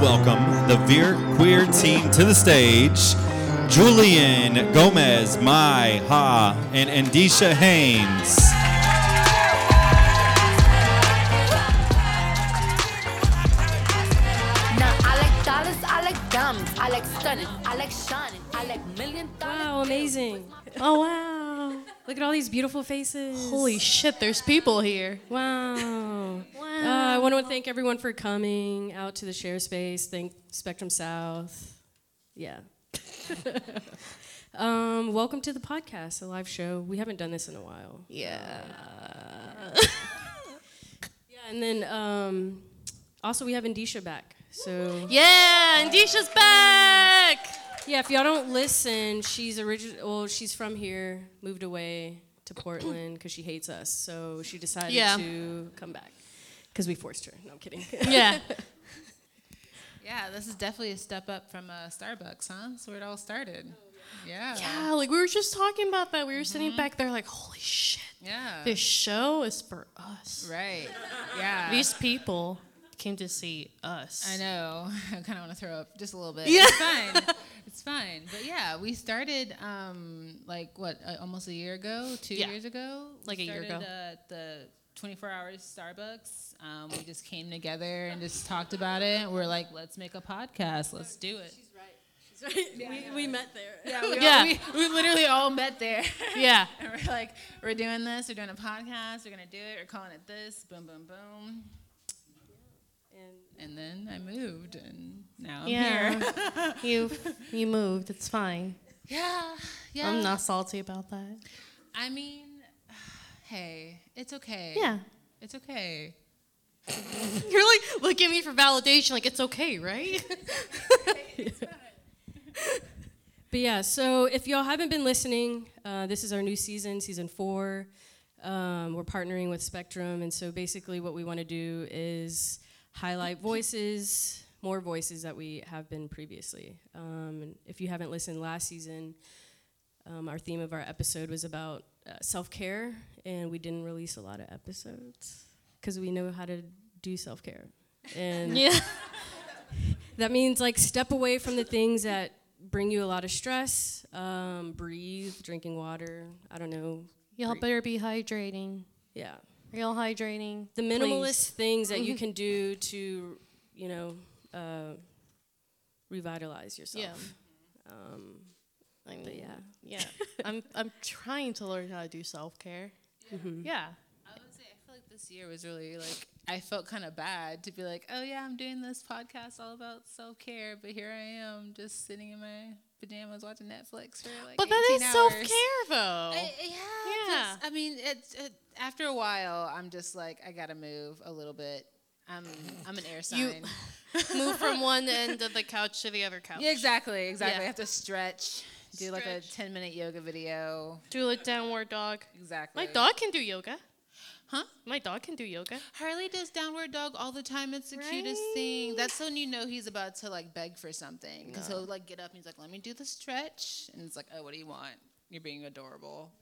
welcome the Very Queer team to the stage. Julian Gomez, Mai Ha, and Andisha Haynes. Now I like dollars, I like diamonds, I like stunning, I like shining, I like million dollar Wow, amazing. Oh wow. Look at all these beautiful faces. Holy shit, there's people here. Wow. Uh, I want to thank everyone for coming out to the share space. Thank Spectrum South. Yeah. um, welcome to the podcast, a live show. We haven't done this in a while. Yeah. Yeah, and then um, also we have Indisha back. So Yeah, Indisha's back. yeah, if y'all don't listen, she's original. Well, she's from here, moved away to Portland because she hates us. So she decided Yeah. to come back because we forced her. No, I'm kidding. Yeah. Yeah, this is definitely a step up from uh, Starbucks, huh? That's where it all started. Yeah. Yeah, like we were just talking about that. We were sitting back there like, holy shit. Yeah. This show is for us. Right. Yeah. These people came to see us. I know. I kind of want to throw up just a little bit. Yeah. It's fine. it's fine. But yeah, we started um, like what, uh, almost a year ago, two Yeah. years ago? Like We a year started, ago. Uh, the 24 hours Starbucks. Um, we just came together and just talked about it. We're like, let's make a podcast. Let's do it. She's right. She's right. Yeah, we, we met there. Yeah, we, Yeah. All, we, we literally all met there. Yeah. And we're like, we're doing this, we're doing a podcast, we're gonna do it, we're calling it this, boom, boom, boom. And then I moved, and now I'm here. Yeah. you you moved. It's fine. Yeah, yeah. I'm not salty about that. I mean, hey, it's okay. Yeah. It's okay. You're like looking at me for validation, like it's okay, right? But yeah, so if y'all haven't been listening, uh, this is our new season, season four. Um, we're partnering with Spectrum, and so basically, what we want to do is highlight voices, more voices that we have been previously. Um, and if you haven't listened last season, um, our theme of our episode was about uh, self care, and we didn't release a lot of episodes because we know how to do self care. And yeah. that means like step away from the things that bring you a lot of stress. Um, breathe, drinking water. I don't know. Y'all better be hydrating. Yeah, Real hydrating? the Please. minimalist things that you can do to, you know, uh, revitalize yourself. Um, I mean, but yeah, yeah. I'm I'm trying to learn how to do self care. Mm-hmm. Yeah. I would say I feel like this year was really like I felt kind of bad to be like, oh yeah, I'm doing this podcast all about self care, but here I am just sitting in my pajamas watching Netflix for like. But that 18 is self care though. I- yeah, Yeah. 'cause, I mean, it's it, after a while, I'm just like, I gotta move a little bit. I'm I'm an air sign. You- Move from one end of the couch to the other couch. yeah, exactly, exactly. Yeah. I have to stretch, do like a Stretch. 10 minute yoga video. Do like downward dog. Exactly. My dog can do yoga. Huh? My dog can do yoga. Harley does downward dog all the time. It's the cutest thing. That's when you know he's about to like beg for something because he'll like get up and he's like, "Let me do the stretch," and it's like, "Oh, what do you want? You're being adorable.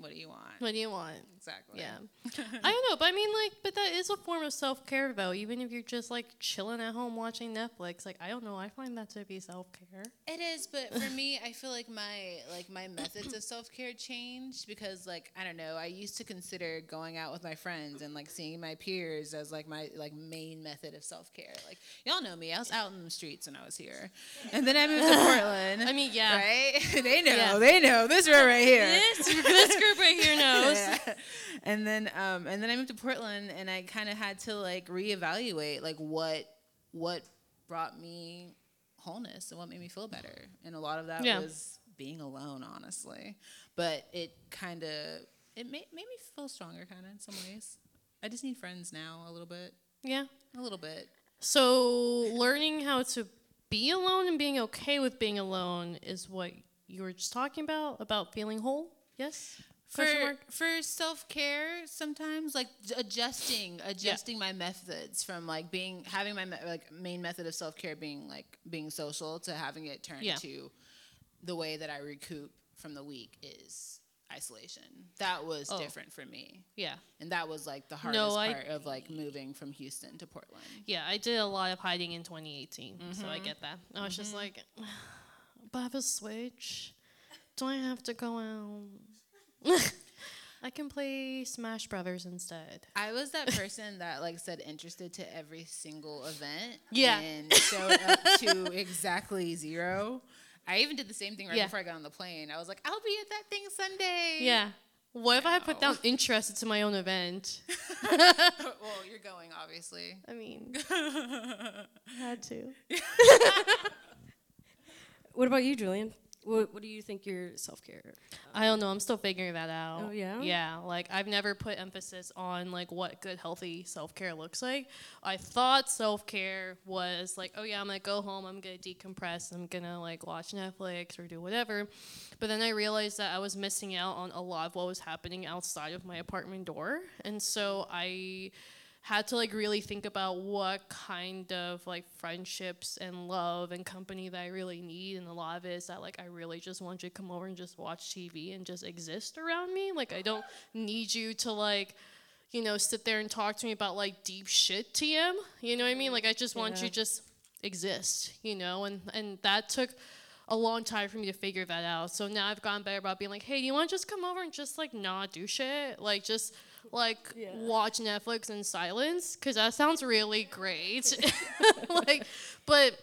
What do you want?" What do you want? Exactly. Yeah. I don't know, but I mean, like, but that is a form of self care, though. Even if you're just like chilling at home watching Netflix, like, I don't know, I find that to be self care. It is, but for me, I feel like my like my methods of self care changed because like I don't know. I used to consider going out with my friends and like seeing my peers as like my like main method of self care. Like y'all know me, I was out in the streets when I was here, and then I moved to Portland. I mean, yeah. right? they know, Yeah. they know. This row right here. This, this group right here knows. Yeah. And then um and then I moved to Portland and I kind of had to like reevaluate like what what brought me wholeness and what made me feel better. And a lot of that Yeah. was being alone, honestly. But it kind of it made made me feel stronger kind of in some ways. I just need friends now a little bit. Yeah. A little bit. So, learning how to be alone and being okay with being alone is what you were just talking about, about feeling whole? Yes? For for self care sometimes like adjusting adjusting my methods from like being having my like main method of self care being like being social to having it turn Yeah. to the way that I recoup from the week is isolation. That was Oh. different for me. Yeah. And that was like the hardest No, I- part of like moving from Houston to Portland. Yeah, I did a lot of hiding in 2018, so I mm-hmm. get that. I was just mm-hmm. like, but I have a Switch. Do I have to go out? I can play Smash Brothers instead. I was that person that like said interested to every single event. Yeah. And showed up to exactly zero. I even did the same thing right Yeah. before I got on the plane. I was like, I'll be at that thing Sunday. Yeah. What if I put down interested to my own event? well, you're going, obviously. I mean, had to. What about you, Julian? What, what do you think your self care? Uh, I don't know. I'm still figuring that out. Oh, yeah? Yeah. Like I've never put emphasis on like what good healthy self care looks like. I thought self care was like, oh yeah, I'm gonna go home. I'm gonna decompress. I'm gonna like watch Netflix or do whatever. But then I realized that I was missing out on a lot of what was happening outside of my apartment door, and so I had to like really think about what kind of like friendships and love and company that I really need. And a lot of it is that like I really just want you to come over and just watch TV and just exist around me. Like I don't need you to like, you know, sit there and talk to me about like deep shit TM. You know what I mean? Like I just want Yeah. you to just exist, you know, and and that took a long time for me to figure that out. So now I've gotten better about being like, hey, do you want to just come over and just like not do shit? Like just like watch Netflix in silence because that sounds really great. like, but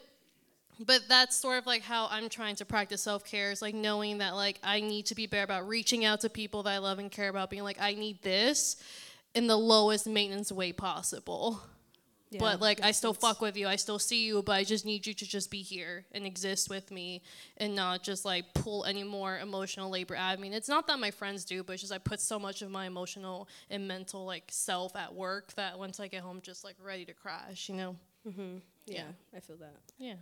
but that's sort of like how I'm trying to practice self care is like knowing that like I need to be better about reaching out to people that I love and care about, being like I need this in the lowest maintenance way possible. But like I still fuck with you, I still see you, but I just need you to just be here and exist with me and not just like pull any more emotional labor out of me. And it's not that my friends do, but it's just I put so much of my emotional and mental like self at work that once I get home just like ready to crash, you know? Mhm. Yeah, I feel that. Yeah.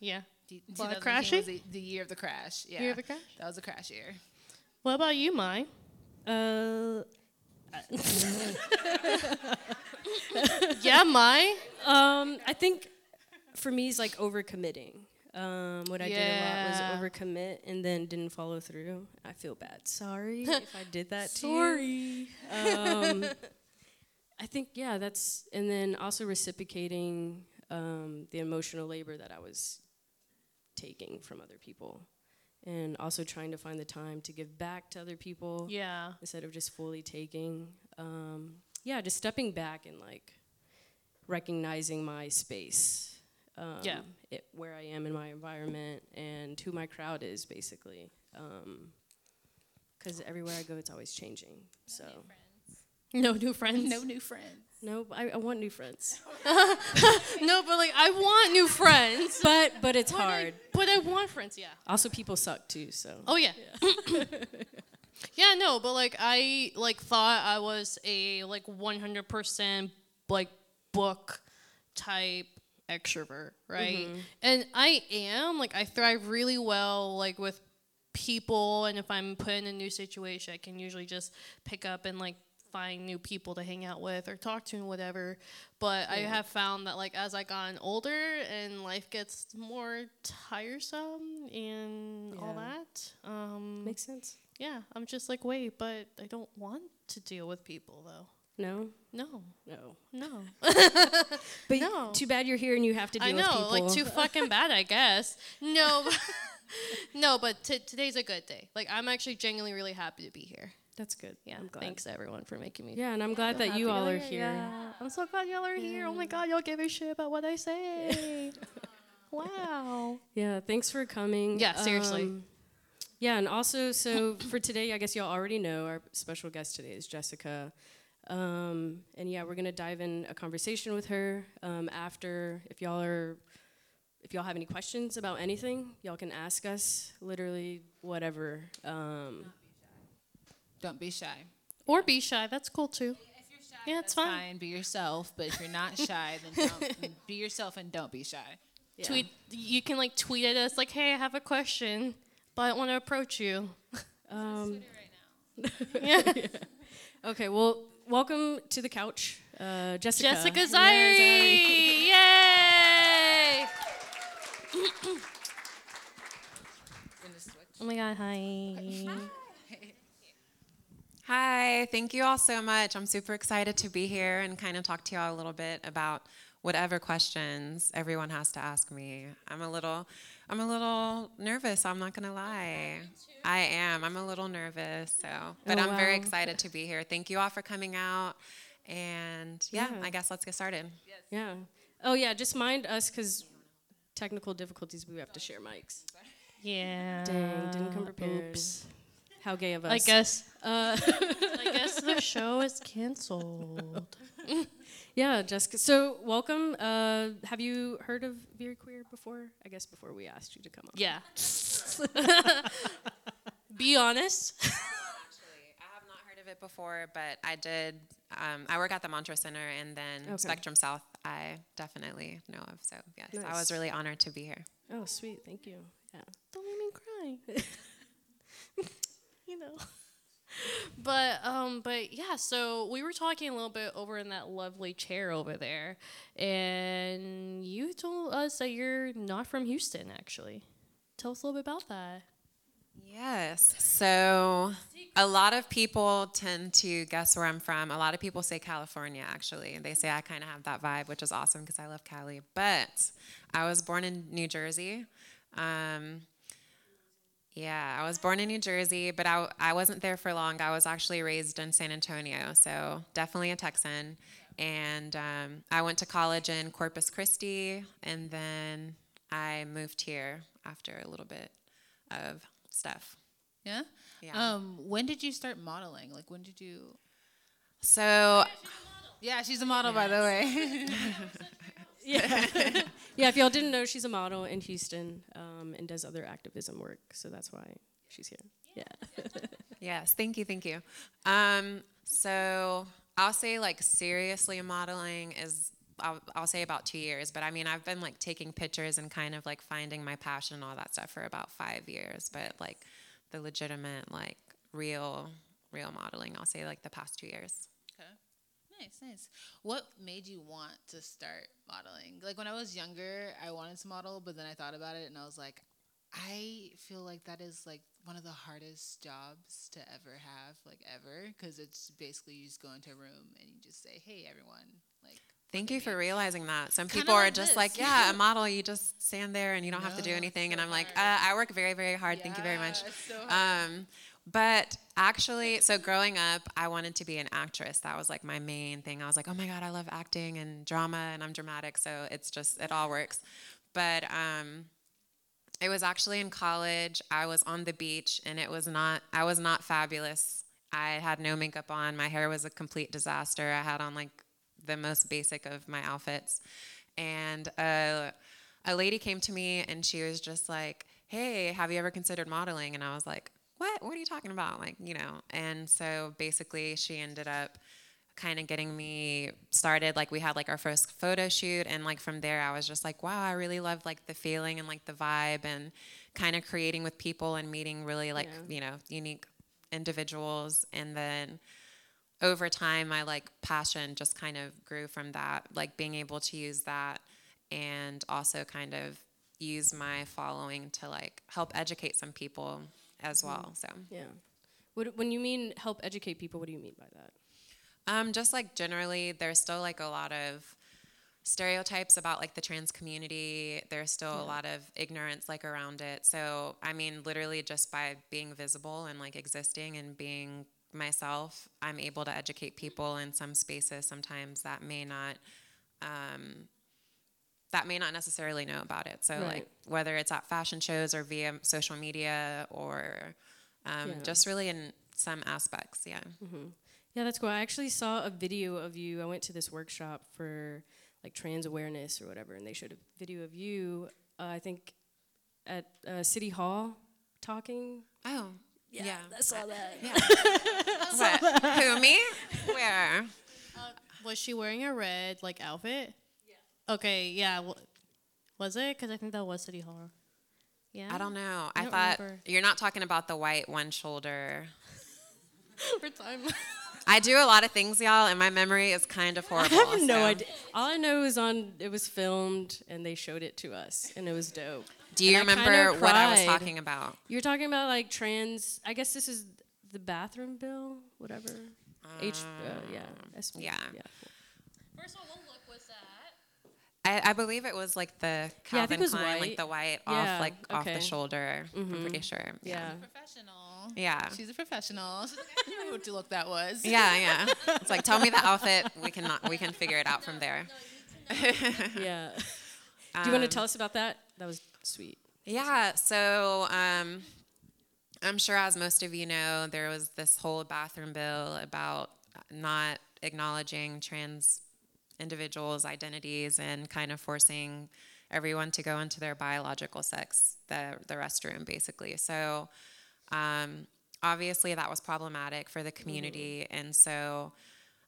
Yeah. D- A lot of crashing? was the, the year of the crash. Yeah. Year of the crash? That was a crash year. What about you, Mai? Uh, yeah, my. um, I think for me, it's like overcommitting. Um, what I did a lot was overcommit and then didn't follow through. I feel bad. Sorry if I did that to you. Sorry. um, I think yeah, that's and then also reciprocating um, the emotional labor that I was taking from other people, and also trying to find the time to give back to other people Yeah. instead of just fully taking. Um, yeah, just stepping back and like recognizing my space. Um, Yeah. it, where I am in my environment and who my crowd is, basically. Because everywhere I go, it's always changing. So. No new friends. No new friends. No, I, I want new friends. No, but like I want new friends. But but it's But I- hard. but I want friends, yeah. Also, people suck too. So Oh yeah. yeah, no, but like I like thought I was a like 100% like book type extrovert, right? Mm-hmm. And I am like I thrive really well like with people and if I'm put in a new situation, I can usually just pick up and like find new people to hang out with or talk to and whatever. But I have found that like as I gotten older and life gets more tiresome and all that, um, makes sense. yeah, I'm just like wait, but I don't want to deal with people though. No, No, no. no. But No. too bad you're here and you have to deal I with know, people. like too fucking bad, I guess. No, no, but t- today's a good day. Like I'm actually genuinely really happy to be here. That's good. Yeah, I'm glad. thanks everyone for making me. Yeah, and I'm glad that you all are here. Yeah, I'm so glad y'all are here. Oh my god, y'all give a shit about what I say. wow. Yeah, thanks for coming. Yeah, seriously. Um, yeah, and also, so for today, I guess y'all already know our special guest today is Jessica. Um, and yeah, we're gonna dive in a conversation with her um, after. If y'all are, if y'all have any questions about anything, y'all can ask us. Literally, whatever. Um, Don't be shy. Or be shy. That's cool too. Yeah, it's That's fine. fine. Be yourself. But if you're not shy, then don't be yourself and don't be shy. yeah. Tweet. You can like tweet at us like, "Hey, I have a question, but I want to approach you." Um, Yeah. okay, well, welcome to the couch, uh, Jessica. Jessica Yeah, Yay! Oh my god, hi. Hi, thank you all so much. I'm super excited to be here and kind of talk to y'all a little bit about whatever questions everyone has to ask me. I'm a little I'm a little nervous, I'm not going to lie. I am. I'm a little nervous, so but Oh, I'm very excited to be here. Thank you all for coming out. And yeah, Yeah. I guess let's get started. Yeah. Oh yeah, just mind us because technical difficulties. We have to share mics. Yeah. Dang, didn't come prepared. Oops. How gay of us. I guess. Uh, I guess the show is canceled. yeah, Jessica. So welcome. Uh, have you heard of Very Queer before? I guess before we asked you to come on. Yeah. Be honest. Actually, I have not heard of it before, but I did. Um, I work at the Montrose Center, and then Okay. Spectrum South. I definitely know of. So yes, I was really honored to be here. Oh, sweet. Thank you. Yeah. Don't make me cry. Know. But um, but yeah. So we were talking a little bit over in that lovely chair over there, and you told us that you're not from Houston. Actually, tell us a little bit about that. Yes. So a lot of people tend to guess where I'm from. A lot of people say California, actually. They say I kind of have that vibe, which is awesome because I love Cali. But I was born in New Jersey. Um, yeah, I was born in New Jersey, but I, I wasn't there for long. I was actually raised in San Antonio, so definitely a Texan. And um, I went to college in Corpus Christi, and then I moved here after a little bit of stuff. Yeah. Yeah. Um, when did you start modeling? Like, when did you? So Yeah, she's a model, by the way. Yeah. yeah. If y'all didn't know, she's a model in Houston um, and does other activism work. So that's why she's here. Yeah. yes, thank you, thank you. Um, so I'll say like seriously modeling is I'll, I'll say about two years, but I mean I've been like taking pictures and kind of like finding my passion and all that stuff for about five years. But like the legitimate like real real modeling, I'll say like the past two years. Nice, nice. What made you want to start modeling? Like when I was younger, I wanted to model, but then I thought about it and I was like, I feel like that is like one of the hardest jobs to ever have, like ever, because it's basically you just go into a room and you just say, "Hey, everyone," like. Thank you for realizing that. Some Kinda people are like just this. like, yeah, a model, you just stand there and you don't have to do No, anything. And I'm like, uh. I work very, very hard. Thank you very much. So. Um, but actually, so growing up, I wanted to be an actress. That was like my main thing. I was like, oh my God, I love acting and drama and I'm dramatic. So it's just, it all works. But um, it was actually in college. I was on the beach and it was not, I was not fabulous. I had no makeup on. My hair was a complete disaster. I had on like the most basic of my outfits. And uh, a lady came to me and she was just like, hey, have you ever considered modeling? And I was like, what? What are you talking about? Like, you know. And so basically, she ended up kind of getting me started. Like, we had like our first photo shoot, and like from there, I was just like, wow, I really love like the feeling and like the vibe and kind of creating with people and meeting really like Yeah. you know unique individuals. And then over time, my like passion just kind of grew from that, like being able to use that and also kind of use my following to like help educate some people as well. So, Yeah. What, when you mean help educate people, what do you mean by that? um, just like generally, there's still like a lot of stereotypes about like the trans community. There's still a lot of ignorance like around it. So, I mean, literally just by being visible and like existing and being myself, I'm able to educate people in some spaces sometimes that may not um, that may not necessarily know about it. So Right. like whether it's at fashion shows or via social media or um, Yeah. just really in some aspects, yeah. Yeah, that's cool. I actually saw a video of you. I went to this workshop for like trans awareness or whatever, and they showed a video of you. Uh, I think at uh, City Hall talking. Oh, yeah. I saw that. What? Who me? Where? Was she wearing a red like outfit? Yeah. Okay, yeah. W- was it? Because I think that was City Hall. Yeah. I don't know. I I, don't thought remember. you're not talking about the white one shoulder. For time. I do a lot of things, y'all, and my memory is kind of horrible. I have no so- idea. All I know is on it was filmed and they showed it to us, and it was dope. Do you And I kinda remember what I was talking about? You're talking about like trans. I guess this is the bathroom bill, whatever. H. Uh, yeah. SB, yeah. Yeah. First of all, what look was that? I, I believe it was like the Yeah, I Calvin think it was Klein, white. like the white Yeah, off, like off the okay. shoulder. I'm pretty sure. Yeah. Professional. Yeah. She's a professional. She's like, I knew what look that was. Yeah, yeah. It's like tell me the outfit. We can not, we can figure it out from there. Yeah. Do you want Um, to tell us about that? That was sweet. Yeah, so um, I'm sure, as most of you know, there was this whole bathroom bill about not acknowledging trans individuals' identities and kind of forcing everyone to go into their biological sex, the, the restroom, basically. So um, obviously, that was problematic for the community. And so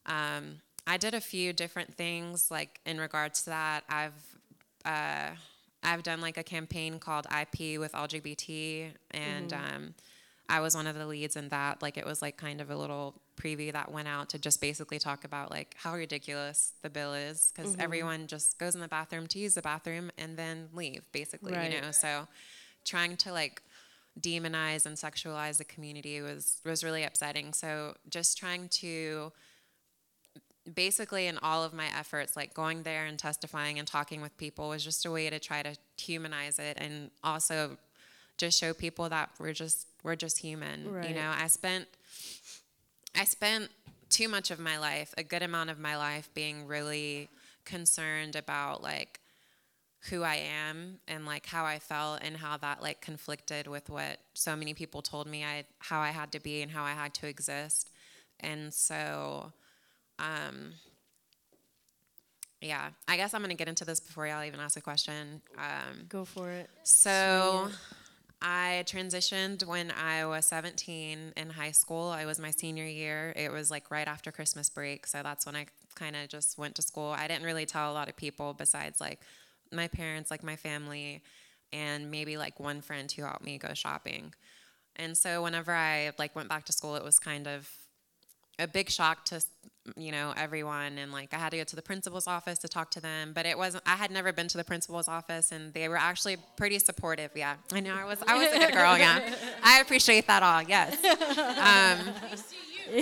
um, I did a few different things, like in regards to that. I've uh, I've done like a campaign called IP with LGBT, and um, I was one of the leads in that. Like it was like kind of a little preview that went out to just basically talk about like how ridiculous the bill is because mm-hmm. everyone just goes in the bathroom to use the bathroom and then leave, basically, Right. you know. So trying to like demonize and sexualize the community was was really upsetting. So just trying to basically in all of my efforts like going there and testifying and talking with people was just a way to try to humanize it and also just show people that we're just we're just human you know i spent i spent too much of my life a good amount of my life being really concerned about like who I am and like how I felt and how that like conflicted with what so many people told me I how I had to be and how I had to exist. And so um yeah, I guess I'm gonna get into this before y'all even ask a question. Um, Go for it. so I transitioned when I was 17 in high school. I was my senior year. It was like right after Christmas break. So that's when I kind of just went to school. I didn't really tell a lot of people besides like my parents, like my family, and maybe like one friend who helped me go shopping. And so whenever I like went back to school, it was kind of a big shock to you know everyone and like i had to go to the principal's office to talk to them but it wasn't i had never been to the principal's office and they were actually pretty supportive yeah. I know i was i was a good girl yeah. I appreciate that all yes. Um,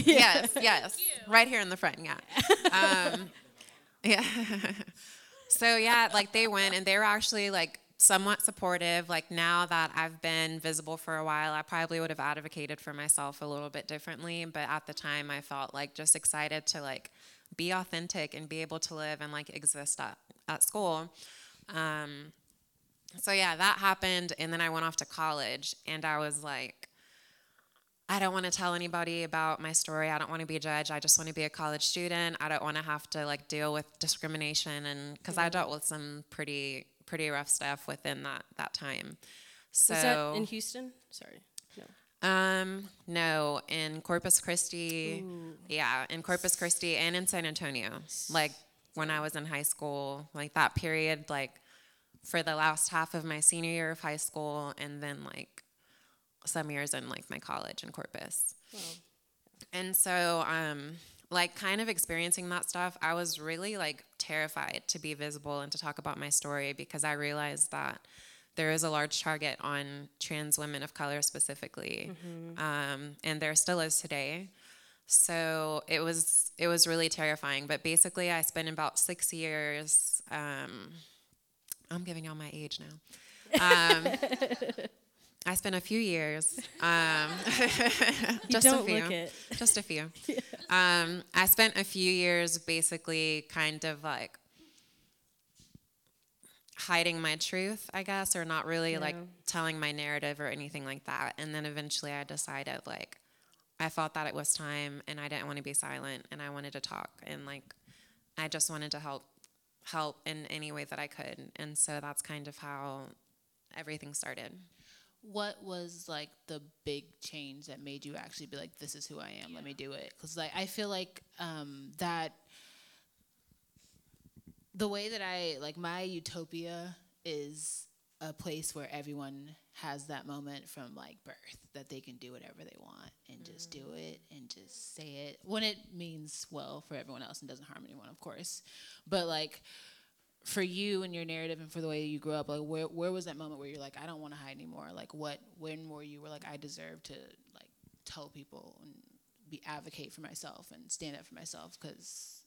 yes yes. Right here in the front yeah. Um, yeah. So yeah like they went and they were actually like somewhat supportive like now that i've been visible for a while i probably would have advocated for myself a little bit differently but at the time i felt like just excited to like be authentic and be able to live and like exist at, at school um, so yeah that happened and then i went off to college and i was like I don't want to tell anybody about my story. I don't want to be judged. I just want to be a college student. I don't want to have to like deal with discrimination and because I dealt with some pretty pretty rough stuff within that that time. So Was that in Houston? Sorry. No. um no, in Corpus Christi. Ooh. Yeah, in Corpus Christi and in San Antonio. Like when I was in high school, like that period like for the last half of my senior year of high school and then like some years in like my college in Corpus. Wow. And so um like kind of experiencing that stuff, I was really like terrified to be visible and to talk about my story because I realized that there is a large target on trans women of color specifically, um, and there still is today. So it was it was really terrifying. But basically, I spent about six years. Um, I'm giving y'all my age now. Um, I spent a few years. Um, You just don't a few. look it. Just a few. Um, I spent a few years basically kind of like hiding my truth, I guess, or not really like telling my narrative or anything like that. And then eventually I decided like I thought that it was time and I didn't want to be silent and I wanted to talk and like I just wanted to help help in any way that I could. And so that's kind of how everything started. What was like the big change that made you actually be like, "This is who I am. Let me do it"? Because like I feel like um, that the way that I like my utopia is a place where everyone has that moment from like birth that they can do whatever they want and just do it and just say it when it means well for everyone else and doesn't harm anyone, of course. But like for you and your narrative and for the way you grew up, like where where was that moment where you're like, I don't want to hide anymore? Like what when were you were like, I deserve to like tell people and be advocate for myself and stand up for myself because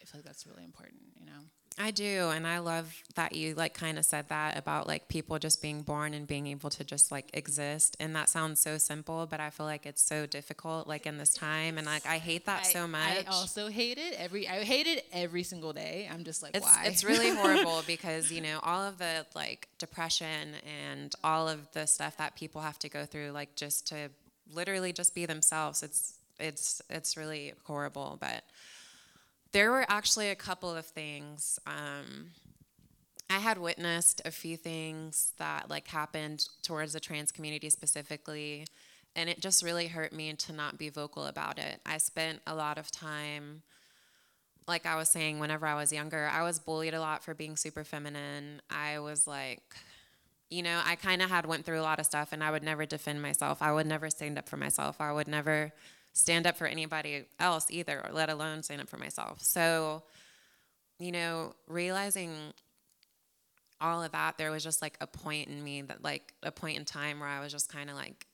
I feel like that's really important, you know. I do, and I love that you like kind of said that about like people just being born and being able to just like exist. And that sounds so simple, but I feel like it's so difficult like in this time and like I hate that I, so much. I also hate it every. I hate it every single day. I'm just like, it's why? it's really horrible because you know all of the like depression and all of the stuff that people have to go through like just to literally just be themselves. It's it's it's really horrible, but there were actually a couple of things. Um, I had witnessed a few things that like happened towards the trans community specifically, and it just really hurt me to not be vocal about it. I spent a lot of time, like I was saying, whenever I was younger, I was bullied a lot for being super feminine. I was like, you know, I kind of had went through a lot of stuff, and I would never defend myself. I would never stand up for myself. I would never stand up for anybody else either, or let alone stand up for myself. So, you know, realizing all of that, there was just like a point in me that, like, a point in time where I was just kind of like,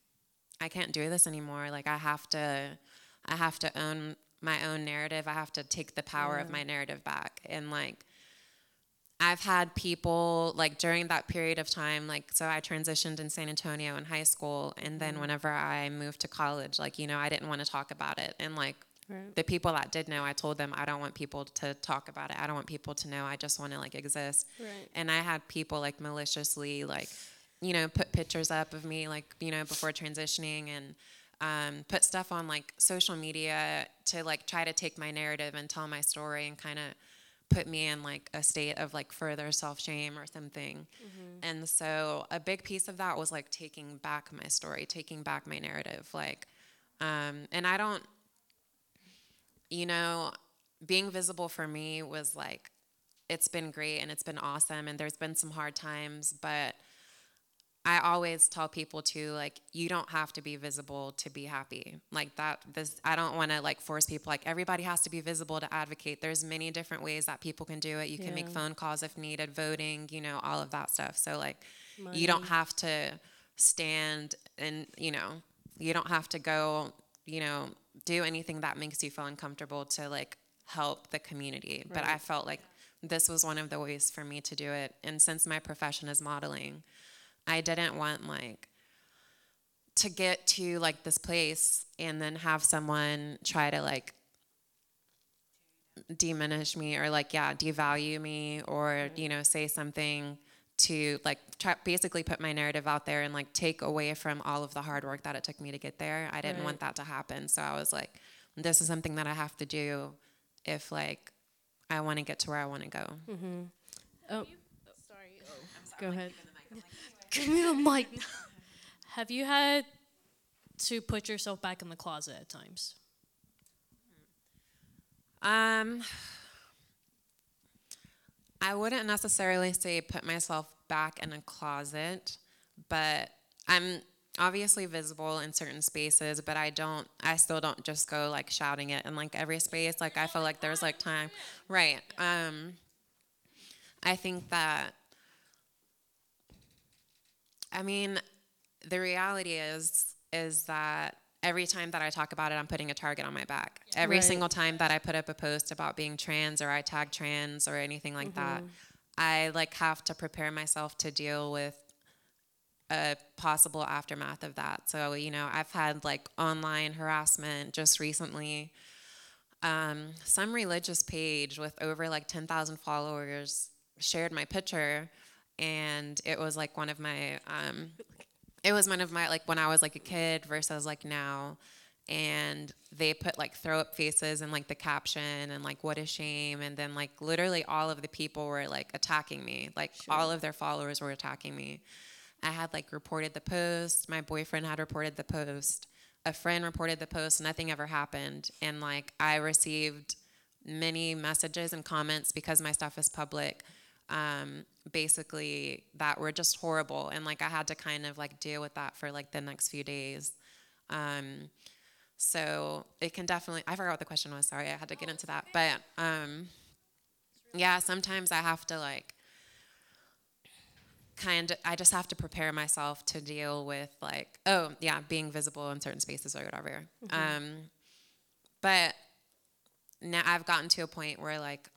I can't do this anymore. Like, I have to, I have to own my own narrative. I have to take the power of my narrative back. And like, I've had people like during that period of time, like, so I transitioned in San Antonio in high school. And then whenever I moved to college, like, you know, I didn't want to talk about it. And like, Right. the people that did know, I told them I don't want people to talk about it. I don't want people to know. I just want to like exist. Right. And I had people like maliciously like, you know, put pictures up of me like, you know, before transitioning and um, put stuff on like social media to like try to take my narrative and tell my story and kind of put me in like a state of like further self shame or something. And so a big piece of that was like taking back my story, taking back my narrative. Like, um, and I don't, you know, being visible for me was like, it's been great and it's been awesome. And there's been some hard times, but I always tell people to like, you don't have to be visible to be happy. Like that, this, I don't want to like force people, like everybody has to be visible to advocate. There's many different ways that people can do it. You can make phone calls if needed, voting, you know, all of that stuff. So like, you don't have to stand and, you know, you don't have to go, you know, do anything that makes you feel uncomfortable to like help the community. But I felt like this was one of the ways for me to do it. And since my profession is modeling, I didn't want like to get to like this place and then have someone try to like diminish me or like yeah devalue me or mm-hmm. you know say something to like try, basically put my narrative out there and like take away from all of the hard work that it took me to get there. I didn't want that to happen. So i was like this is something that i have to do if like i want to get to where i want to go mm-hmm. oh. oh, Sorry. go ahead. Give me the mic. Have you had to put yourself back in the closet at times? Um, I wouldn't necessarily say put myself back in a closet, but I'm obviously visible in certain spaces, but I don't, I still don't just go like shouting it in like every space. Like I feel like there's like time, right? Um, I think that, I mean, the reality is, is that every time that I talk about it, I'm putting a target on my back. Every Right. single time that I put up a post about being trans or I tag trans or anything like that, I like have to prepare myself to deal with a possible aftermath of that. So, you know, I've had like online harassment just recently. Um, some religious page with over like 10,000 followers shared my picture, and it was like one of my, um, it was one of my, like when I was like a kid versus like now. And they put like throw up faces and like the caption and like what a shame. And then like literally all of the people were like attacking me. Like all of their followers were attacking me. I had like reported the post. My boyfriend had reported the post. A friend reported the post. Nothing ever happened. And like I received many messages and comments because my stuff is public. Um, basically, that were just horrible. And like I had to kind of like deal with that for like the next few days. Um, so it can definitely. I forgot what the question was. Sorry, I had to get into that. But um, yeah, sometimes I have to like kind of I just have to prepare myself to deal with like oh yeah being visible in certain spaces or whatever. Um, but now I've gotten to a point where like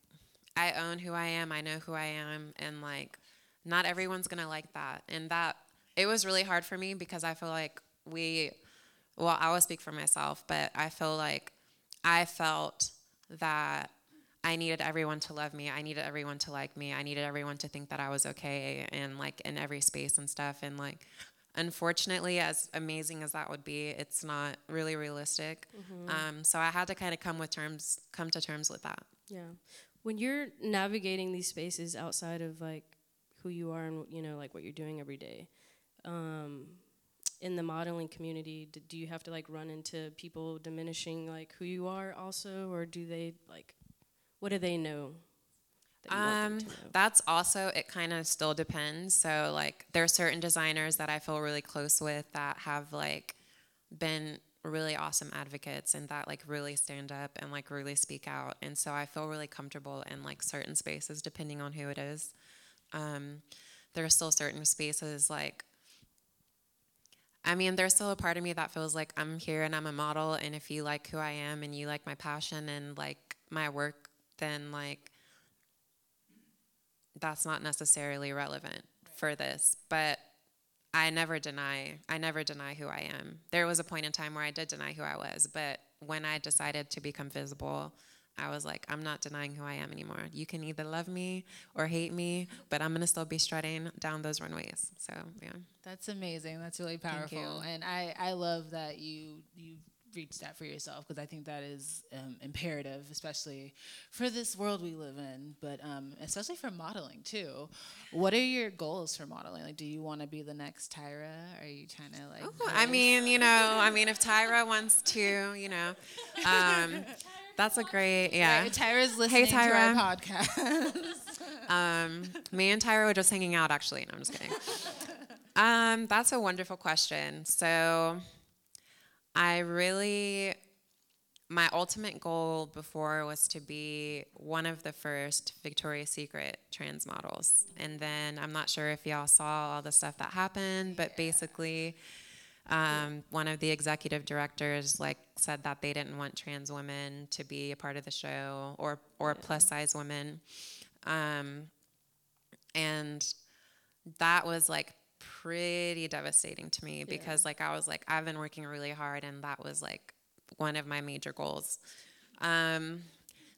I own who I am, I know who I am, and like not everyone's gonna like that, and that it was really hard for me because I feel like we well I will speak for myself, but I feel like I felt that I needed everyone to love me. I needed everyone to like me. I needed everyone to think that I was okay and like in every space and stuff. And like, unfortunately, as amazing as that would be, it's not really realistic. Um, so I had to kind of come with terms, come to terms with that. Yeah. When you're navigating these spaces outside of like who you are and you know like what you're doing every day, um, in the modeling community, d- do you have to like run into people diminishing like who you are also, or do they like, what do they know? That you want them Um, know? that's also it kind of still depends. So like there are certain designers that I feel really close with that have like been really awesome advocates and that like really stand up and like really speak out. And so I feel really comfortable in like certain spaces depending on who it is. Um, there are still certain spaces like I mean, there's still a part of me that feels like I'm here and I'm a model, and if you like who I am and you like my passion and like my work, then like that's not necessarily relevant for this. But I never deny I never deny who I am. There was a point in time where I did deny who I was, but when I decided to become visible, I was like, I'm not denying who I am anymore. You can either love me or hate me, but I'm gonna still be strutting down those runways. So yeah. That's amazing. That's really powerful, and I I love that you you reached that for yourself because I think that is um, imperative, especially for this world we live in, but um, especially for modeling too. What are your goals for modeling? Like, do you want to be the next Tyra? Are you trying to like? Oh, I mean, you know, I mean, if Tyra wants to, you know, um, that's a great, yeah. Right, Tyra's listening to Tyra. our podcast. Um, me and Tyra were just hanging out, actually. No, I'm just kidding. Um, that's a wonderful question. So, I really, my ultimate goal before was to be one of the first Victoria's Secret trans models. And then I'm not sure if y'all saw all the stuff that happened, but basically, um, one of the executive directors like said that they didn't want trans women to be a part of the show or or plus size women um, and that was like pretty devastating to me because like I was like I've been working really hard and that was like one of my major goals. Um,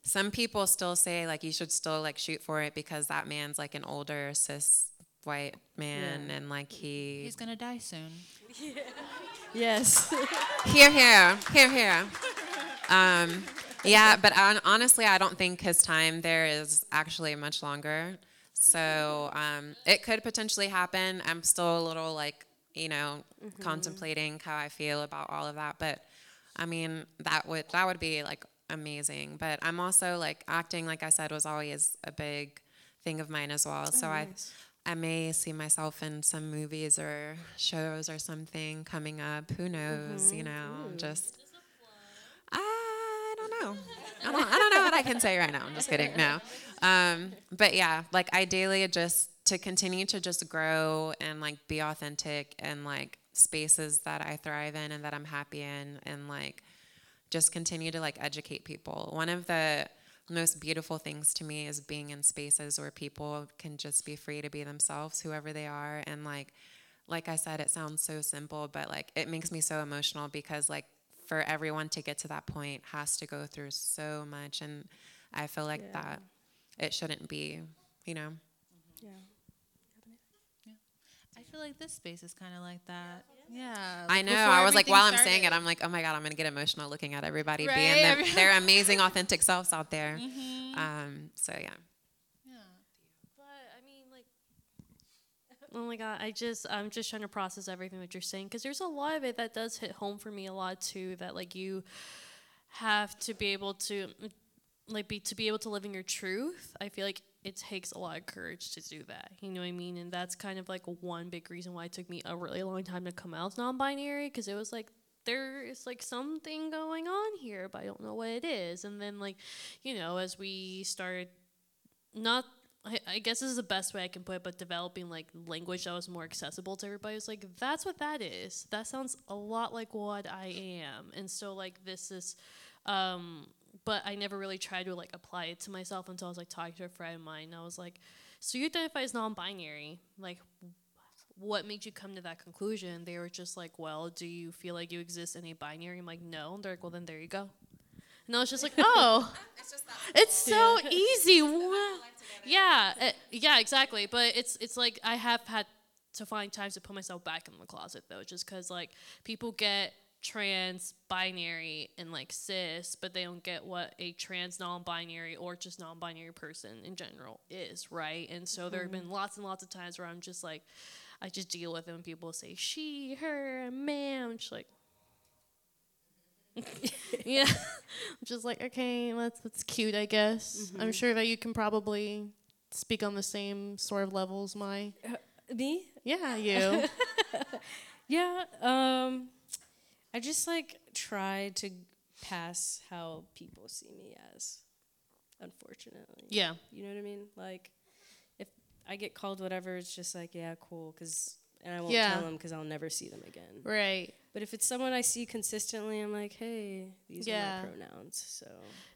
some people still say like you should still like shoot for it because that man's like an older cis white man and like he He's gonna die soon. Yes. here here here here um, yeah but on, honestly i don't think his time there is actually much longer so um, it could potentially happen. I'm still a little like you know contemplating how i feel about all of that but i mean that would that would be like amazing. But i'm also like acting like i said was always a big thing of mine as well. So i I may see myself in some movies or shows or something coming up. Who knows? You know, just I know. I don't, I don't know what I can say right now. I'm just kidding. No, um, but yeah, like ideally, just to continue to just grow and like be authentic and like spaces that I thrive in and that I'm happy in, and like just continue to like educate people. One of the most beautiful things to me is being in spaces where people can just be free to be themselves, whoever they are. And like, like I said, it sounds so simple, but like it makes me so emotional because like for everyone to get to that point has to go through so much, and I feel like that it shouldn't be, you know. yeah. I feel like this space is kind of like that. Yeah. I know. before I was like, everything while I'm saying it. I'm like, oh my god, I'm gonna get emotional looking at everybody Right, being their, their amazing, authentic selves out there. Um, so yeah. But I mean, like, oh my god, I just I'm just trying to process everything that you're saying because there's a lot of it that does hit home for me a lot too. That like you have to be able to mm, like be to be able to live in your truth. I feel like it takes a lot of courage to do that. You know what I mean? And that's kind of like one big reason why it took me a really long time to come out as non-binary because it was like there is like something going on here, but I don't know what it is. And then like, you know, as we started not I, I guess this is the best way I can put it, but developing like language that was more accessible to everybody was like that's what that is. That sounds a lot like what I am, and so like this is, um, but I never really tried to like apply it to myself until I was like talking to a friend of mine. And I was like, so you identify as non-binary, like. What made you come to that conclusion? They were just like, "Well, do you feel like you exist in a binary?" I'm like, "No." And they're like, "Well, then there you go." And I was just like, "Oh, it's so easy. Wha- Yeah, uh, yeah, exactly. But it's it's like I have had to find times to put myself back in the closet though, just because like people get trans, binary, and like cis, but they don't get what a trans, non-binary, or just non-binary person in general is, right? And so there have been lots and lots of times where I'm just like, I just deal with it when people say she, her, man. I'm just like. yeah, I'm just like okay, that's that's cute, I guess. I'm sure that you can probably speak on the same sort of levels. My Me? yeah, you. Yeah. Um, I just like try to pass how people see me as. Unfortunately. yeah, You know what I mean? Like, if I get called whatever, it's just like, yeah, cool, because and I won't Yeah. tell them because I'll never see them again. right. But if it's someone I see consistently, I'm like, hey, these Yeah. are my pronouns. So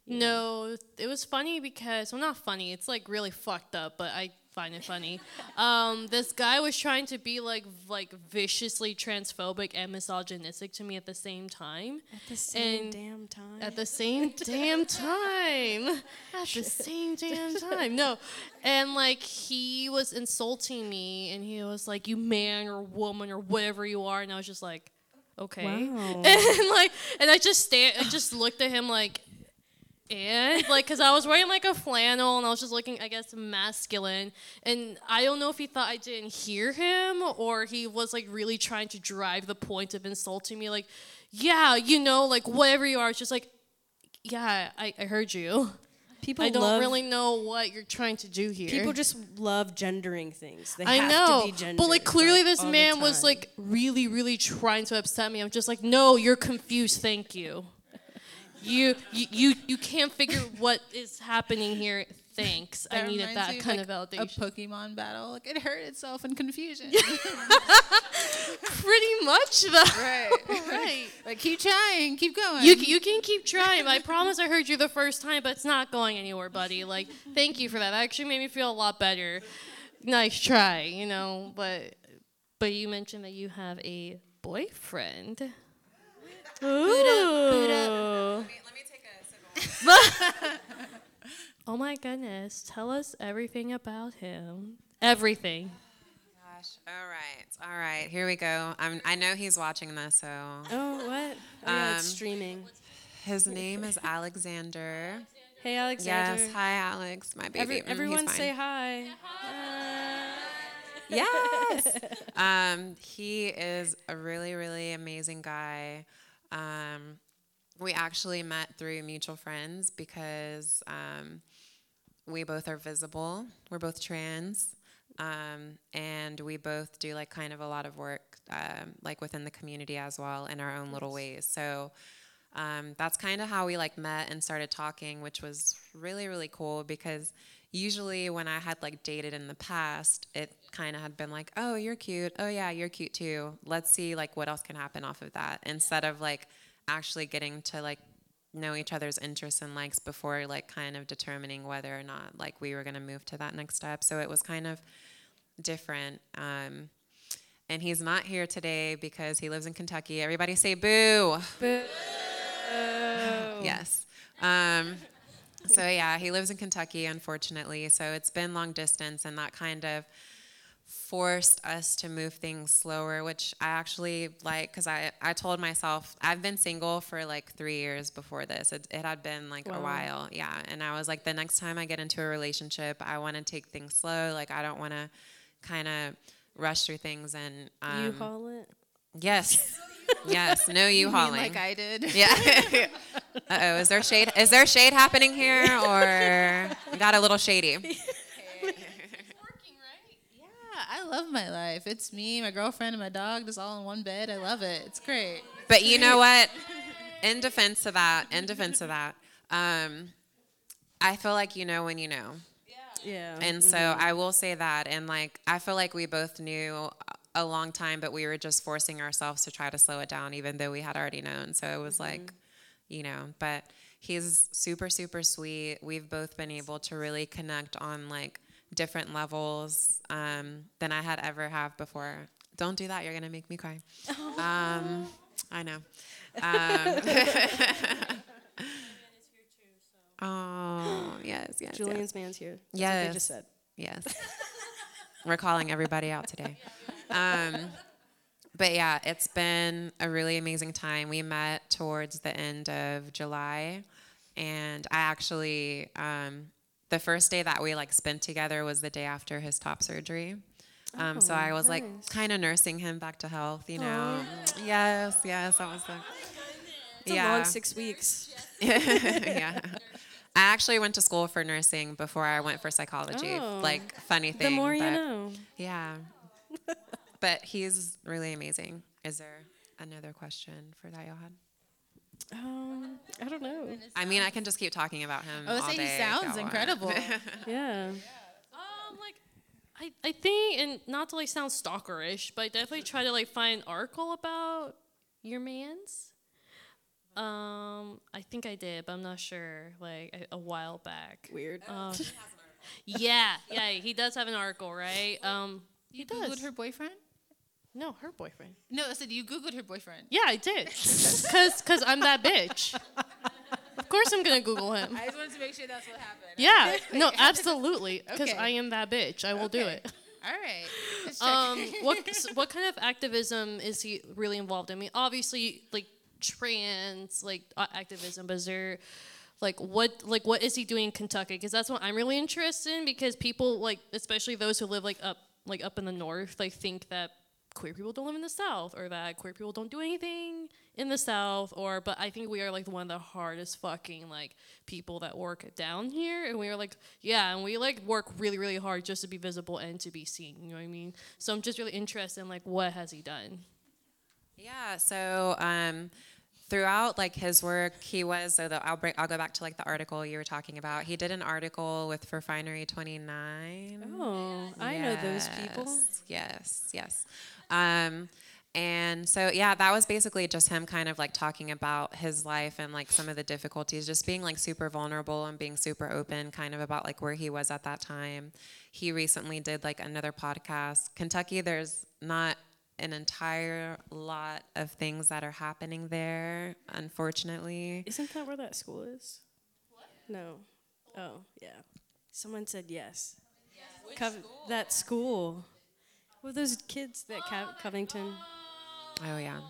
know. No, it was funny because well, not funny. It's like really fucked up, but I find it funny. um, this guy was trying to be like like viciously transphobic and misogynistic to me at the same time. at the same and damn time. At the same damn time. At the same damn time. No. And like he was insulting me and he was like, You man or woman or whatever you are. And I was just like, Okay. Wow. And like and I just sta- I just looked at him like and like because i was wearing like a flannel and i was just looking i guess masculine and i don't know if he thought i didn't hear him or he was like really trying to drive the point of insulting me like yeah you know like whatever you are it's just like yeah i, I heard you people i don't love, really know what you're trying to do here People just love gendering things. They I have know, to be gendered. but like clearly like, this man was like really, really trying to upset me. I'm just like, no, you're confused. Thank you. You you you, you can't figure what is happening here. Thanks. I needed that of, kind like, of A. Pokemon battle. Like it hurt itself in confusion. Pretty much though. right. right. Like keep trying, keep going. You, you can keep trying. I promise I heard you the first time, but it's not going anywhere, buddy. Like, thank you for that. That actually made me feel a lot better. Nice try, you know. But but you mentioned that you have a boyfriend. Ooh. Let me take a sip Oh my goodness. Tell us everything about him. Everything. Gosh. All right. All right. Here we go. I'm, I know he's watching this, so Oh, what? Oh, yeah, it's Um, streaming. his name is Alexander. Hey, Alexander. Yes. Hi, Alex. My baby. Every, Mm, everyone say hi. Yes. um, he is a really, really amazing guy. Um, we actually met through mutual friends because um, we both are visible. We're both trans. Um, and we both do like kind of a lot of work um, like within the community as well in our own little ways. So um, that's kind of how we like met and started talking, which was really really cool because usually when I had like dated in the past, it kind of had been like, oh, you're cute. Oh yeah, you're cute too. Let's see like what else can happen off of that instead of like actually getting to like know each other's interests and likes before like kind of determining whether or not like we were going to move to that next step. So it was kind of different. Um, and he's not here today because he lives in Kentucky. Everybody say boo. Boo. Yes. Um, so yeah, he lives in Kentucky, unfortunately. So it's been long distance, and that kind of forced us to move things slower, which I actually like because I, I told myself I've been single for like three years before this. It, it had been like a while, yeah. And I was like, the next time I get into a relationship, I want to take things slow. Like I don't want to kind of rush through things and um, you haul it. yes, yes, no you You hauling. like I did. Yeah. uh oh, is there shade? Is there shade happening here, or got a little shady? It's working, right? Yeah, I love my life. It's me, my girlfriend, and my dog just all in one bed. I love it. It's great. But you know what? In defense of that, in defense of that, um, I feel like you know when you know. Yeah. And so I will say that. And like, I feel like we both knew a long time, but we were just forcing ourselves to try to slow it down, even though we had already known. So it was like, you know, but he's super, super sweet. We've both been able to really connect on like different levels um, than I had ever have before. Don't do that. You're going to make me cry. Um, I know. Um, oh, yes, yes. yes. Julian's man's here. That's Yes. just said. Yes. We're calling everybody out today. Um, but yeah, it's been a really amazing time. We met towards the end of July, and I actually, um, the first day that we like spent together was the day after his top surgery. Um, so I was like kind of nursing him back to health, you know. Yes, yes, that was the. It's a long six weeks. yeah. I actually went to school for nursing before I went for psychology. Oh. Like funny thing. The more you know. Yeah. But he's really amazing. Is there another question for that y'all had? Um, I don't know. I mean, I can just keep talking about him. I would all say day he sounds incredible. Yeah. Um, like, I, I think, and not to like sound stalkerish, but I definitely try to like find an article about your man's. Um, I think I did, but I'm not sure. Like a, a while back. Weird. Um, yeah, yeah, he does have an article, right? Um, he You does. googled her boyfriend? No, her boyfriend. No, I said you googled her boyfriend. Yeah, I did. Cause, cause I'm that bitch. Of course, I'm gonna Google him. I just wanted to make sure that's what happened. Yeah, no, absolutely. Because Okay. I am that bitch. I will do it. All right. Um, what what kind of activism is he really involved in? I mean, obviously, like trans like activism, but is there like what like what is he doing in Kentucky? Because that's what I'm really interested in. Because people like, especially those who live like up like up in the north, like think that queer people don't live in the south or that queer people don't do anything in the south or but i think we are like one of the hardest fucking like people that work down here and we are like yeah and we like work really really hard just to be visible and to be seen you know what i mean so i'm just really interested in like what has he done Yeah. So um, throughout like his work, he was. So the, I'll bring. I'll go back to like the article you were talking about. He did an article with Refinery Twenty Nine. Oh, I know those people. Yes, yes. Um, and so, yeah, that was basically just him kind of like talking about his life and like some of the difficulties, just being like super vulnerable and being super open, kind of about like where he was at that time. He recently did like another podcast. Kentucky, there's not an entire lot of things that are happening there, unfortunately. Isn't that where that school is? No. Oh, yeah. Someone said yes. Cov- That school. Well, those kids that Cav- Covington. Oh, yeah.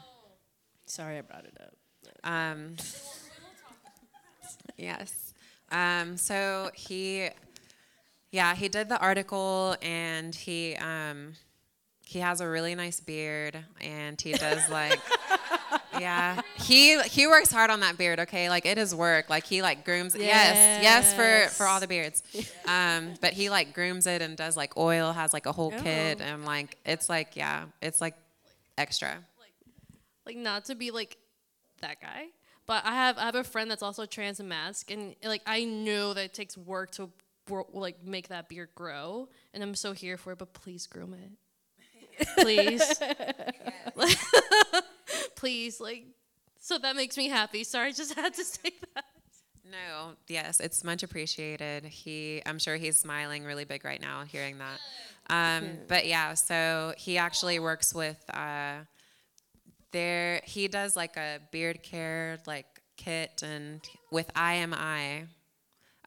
Sorry, I brought it up. Um, yes. Um, so he, yeah, he did the article, and he um, he has a really nice beard, and he does like, yeah, he he works hard on that beard. Okay, like it is work. Like he like grooms. Yes, yes, for for all the beards. Um, but he like grooms it and does like oil, has like a whole kit, Oh. and like it's like yeah, it's like extra. like not to be like that guy but i have i have a friend that's also trans and mask and like i know that it takes work to like make that beard grow and i'm so here for it but please groom it please please like so that makes me happy sorry i just had to say that No, yes, it's much appreciated. He, I'm sure he's smiling really big right now hearing that. Um, But yeah, so he actually works with uh, there. He does like a beard care like kit and with IMI.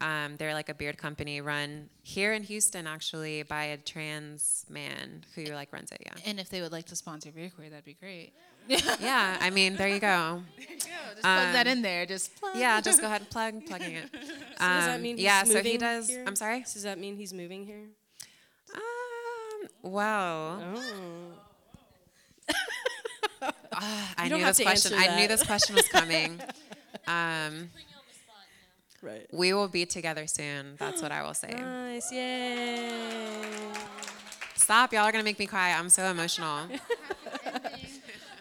Um, they're like a beard company run here in Houston, actually, by a trans man who like runs it. Yeah, and if they would like to sponsor Beardcore, that'd be great. yeah. I mean, there you go. Just plug that in there. Just plug. Yeah, just go ahead and plug plugging it. So does that Um, mean he's yeah, so he does. here? I'm sorry. Does that mean he's moving here? Um, well, Oh. I You don't knew this question. I knew this question was coming. um, Right. we will be together soon. That's what I will say. Nice. Yay. Stop, y'all are gonna make me cry. I'm so emotional.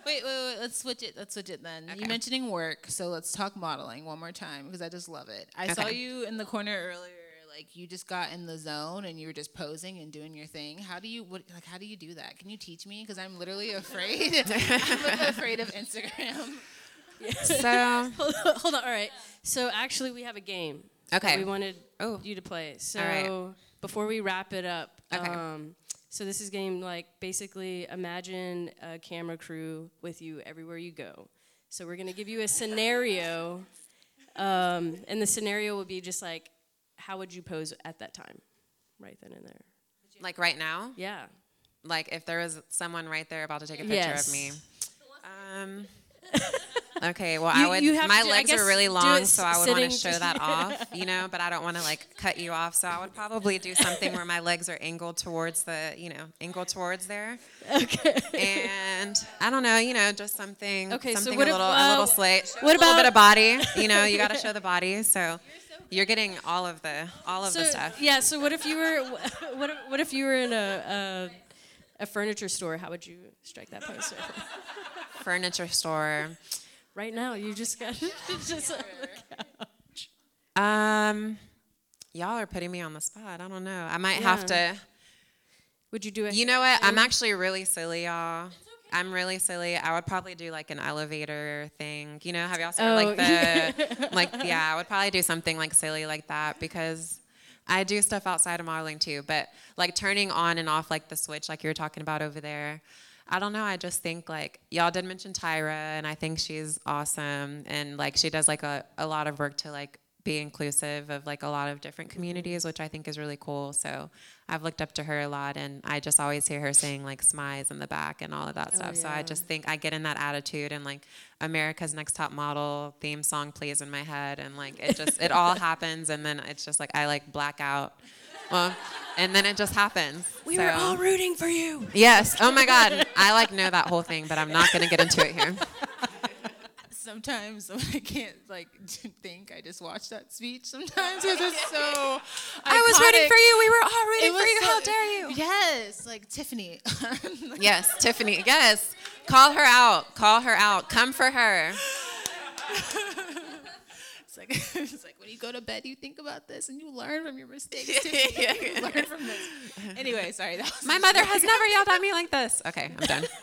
Wait, wait, wait. Let's switch it. Let's switch it then. Okay. You mentioning work, so let's talk modeling one more time because I just love it. I saw you in the corner earlier, like you just got in the zone and you were just posing and doing your thing. How do you what like how do you do that? Can you teach me? Because I'm literally afraid. I'm afraid of Instagram. So Hold on. All right. So actually, we have a game. that Okay. We wanted Oh. you to play. So right. before we wrap it up, Okay. um, so this is game like basically imagine a camera crew with you everywhere you go. So we're gonna give you a scenario, um, and the scenario would be just like, how would you pose at that time, right then and there? like right now, Yeah. like if there was someone right there about to take a picture Yes. of me. Um, okay, well You- I would. you have my legs are really long, so I would want to show that off, you know. But I don't want to like cut you off, so I would probably do something where my legs are angled towards the, you know, angled towards there. Okay. And I don't know, you know, just something. Okay, so something what a if- little, uh, a little slate. what a little bit about- of body? You know, you got to show the body. So you're getting all of the, all of So the stuff. yeah. So what if you were what if, what if you were in a, a a furniture store? How would you strike that pose? Furniture store. Right now, you just got just. on the couch. Um, y'all are putting me on the spot. I don't know. I might have to. Would you do it? You know what? I'm actually really silly, y'all. I'm really silly. I would probably do like an elevator thing. You know, have y'all seen Oh, like the like yeah, I would probably do something like silly like that because I do stuff outside of modeling too, but like turning on and off like the switch like you were talking about over there. I don't know. I just think like y'all did mention Tyra and I think she's awesome and like she does like a, a lot of work to like be inclusive of like a lot of different communities, which I think is really cool. So I've looked up to her a lot, and I just always hear her saying like "smize" in the back and all of that oh, stuff. So I just think I get in that attitude, and like America's Next Top Model theme song plays in my head, and like it just it all happens, and then it's just like I like black out. Well, and then it just happens. We were all rooting for you. yes. Oh my God. I like know that whole thing, but I'm not gonna get into it here. Sometimes when I can't like think, I just watch that speech. Sometimes because it's so. I was rooting for you. We were all rooting for you. so- How dare you? Yes, like Tiffany. Yes, Tiffany. Yes. Call her out. Call her out. Come for her. It's like it's like when you go to bed, you think about this and you learn from your mistakes. Tiffany. you learn from this. Anyway, sorry. That was My mother has never yelled at me like this. Okay, I'm done.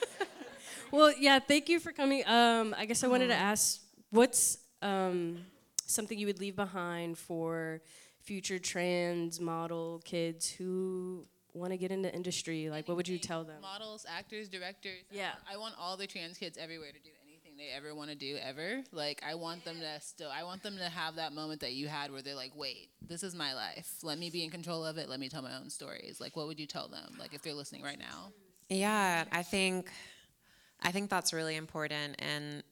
Well, yeah. Thank you for coming. Um, I guess I wanted to ask, what's um, something you would leave behind for future trans model kids who want to get into industry? Like, what would you tell them? models, actors, directors. Yeah. I want all the trans kids everywhere to do anything they ever want to do ever. Like I want them to still I want them to have that moment that you had where they're like, "Wait, this is my life. Let me be in control of it. Let me tell my own stories." Like what would you tell them? Like if they're listening right now? Yeah, I think I think that's really important and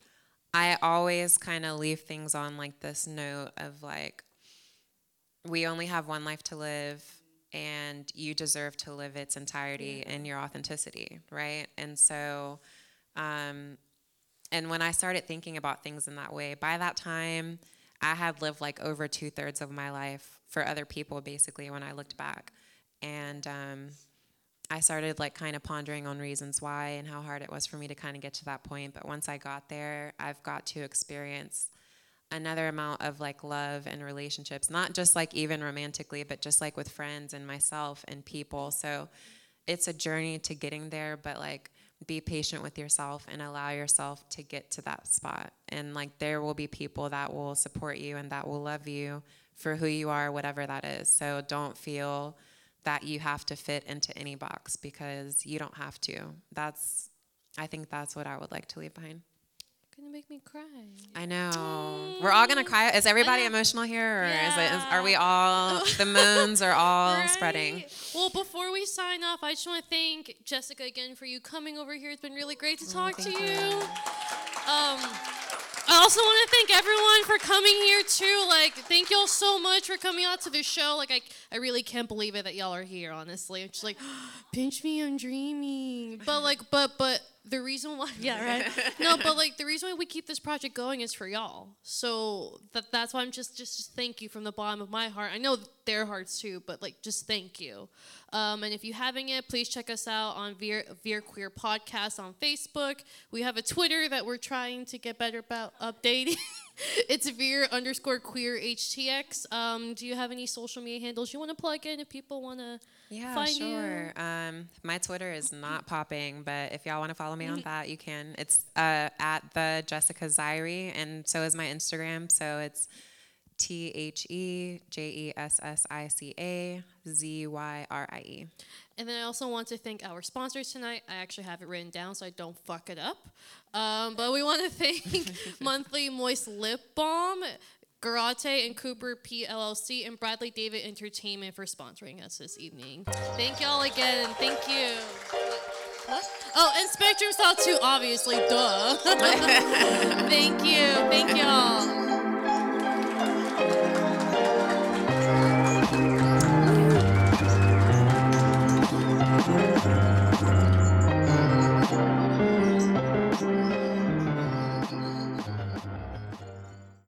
I always kind of leave things on like this note of like we only have one life to live and you deserve to live its entirety in your authenticity, right? And so um and when I started thinking about things in that way, by that time I had lived like over two thirds of my life for other people basically when I looked back. And um I started like kind of pondering on reasons why and how hard it was for me to kind of get to that point. But once I got there, I've got to experience another amount of like love and relationships, not just like even romantically, but just like with friends and myself and people. So it's a journey to getting there, but like be patient with yourself and allow yourself to get to that spot. And like there will be people that will support you and that will love you for who you are, whatever that is. So don't feel that you have to fit into any box because you don't have to. That's I think that's what I would like to leave behind. Make me cry. I know. We're all gonna cry. Is everybody emotional here, or is it? Is, are we all? The moons are all spreading. Well, before we sign off, I just want to thank Jessica again for you coming over here. It's been really great to talk to you. Um, I also want to thank everyone for coming here too. Like, thank y'all so much for coming out to the show. Like, I, I really can't believe it that y'all are here. Honestly, I'm just like, pinch me, I'm dreaming. But like, but but the reason why, yeah, right. No, but like the reason why we keep this project going is for y'all. So that that's why I'm just just, just thank you from the bottom of my heart. I know their hearts too, but like just thank you. Um, and if you haven't yet, please check us out on Very, Very Queer Podcast on Facebook. We have a Twitter that we're trying to get better about updating. it's Very underscore queer HTX. Um, do you have any social media handles you want to plug in if people want to Yeah, find sure. Um, my Twitter is not popping, but if y'all want to follow me on that, you can. It's uh, at the Jessica Zyrie, and so is my Instagram. So it's T H E J E S S I C A Z Y R I E. And then I also want to thank our sponsors tonight. I actually have it written down so I don't fuck it up. Um, but we want to thank Monthly Moist Lip Balm, Garate and Cooper PLLC, and Bradley David Entertainment for sponsoring us this evening. Thank y'all again. Thank you. Oh, and Spectrum Saw 2, obviously, duh. thank you. Thank y'all.